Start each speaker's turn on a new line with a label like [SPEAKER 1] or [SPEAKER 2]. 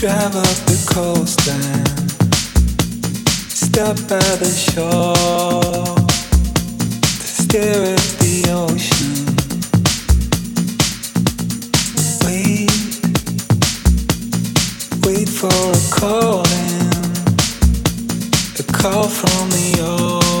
[SPEAKER 1] Drive up the coastline, stop by the shore stare at the ocean. Wait, wait for a call in a call from the ocean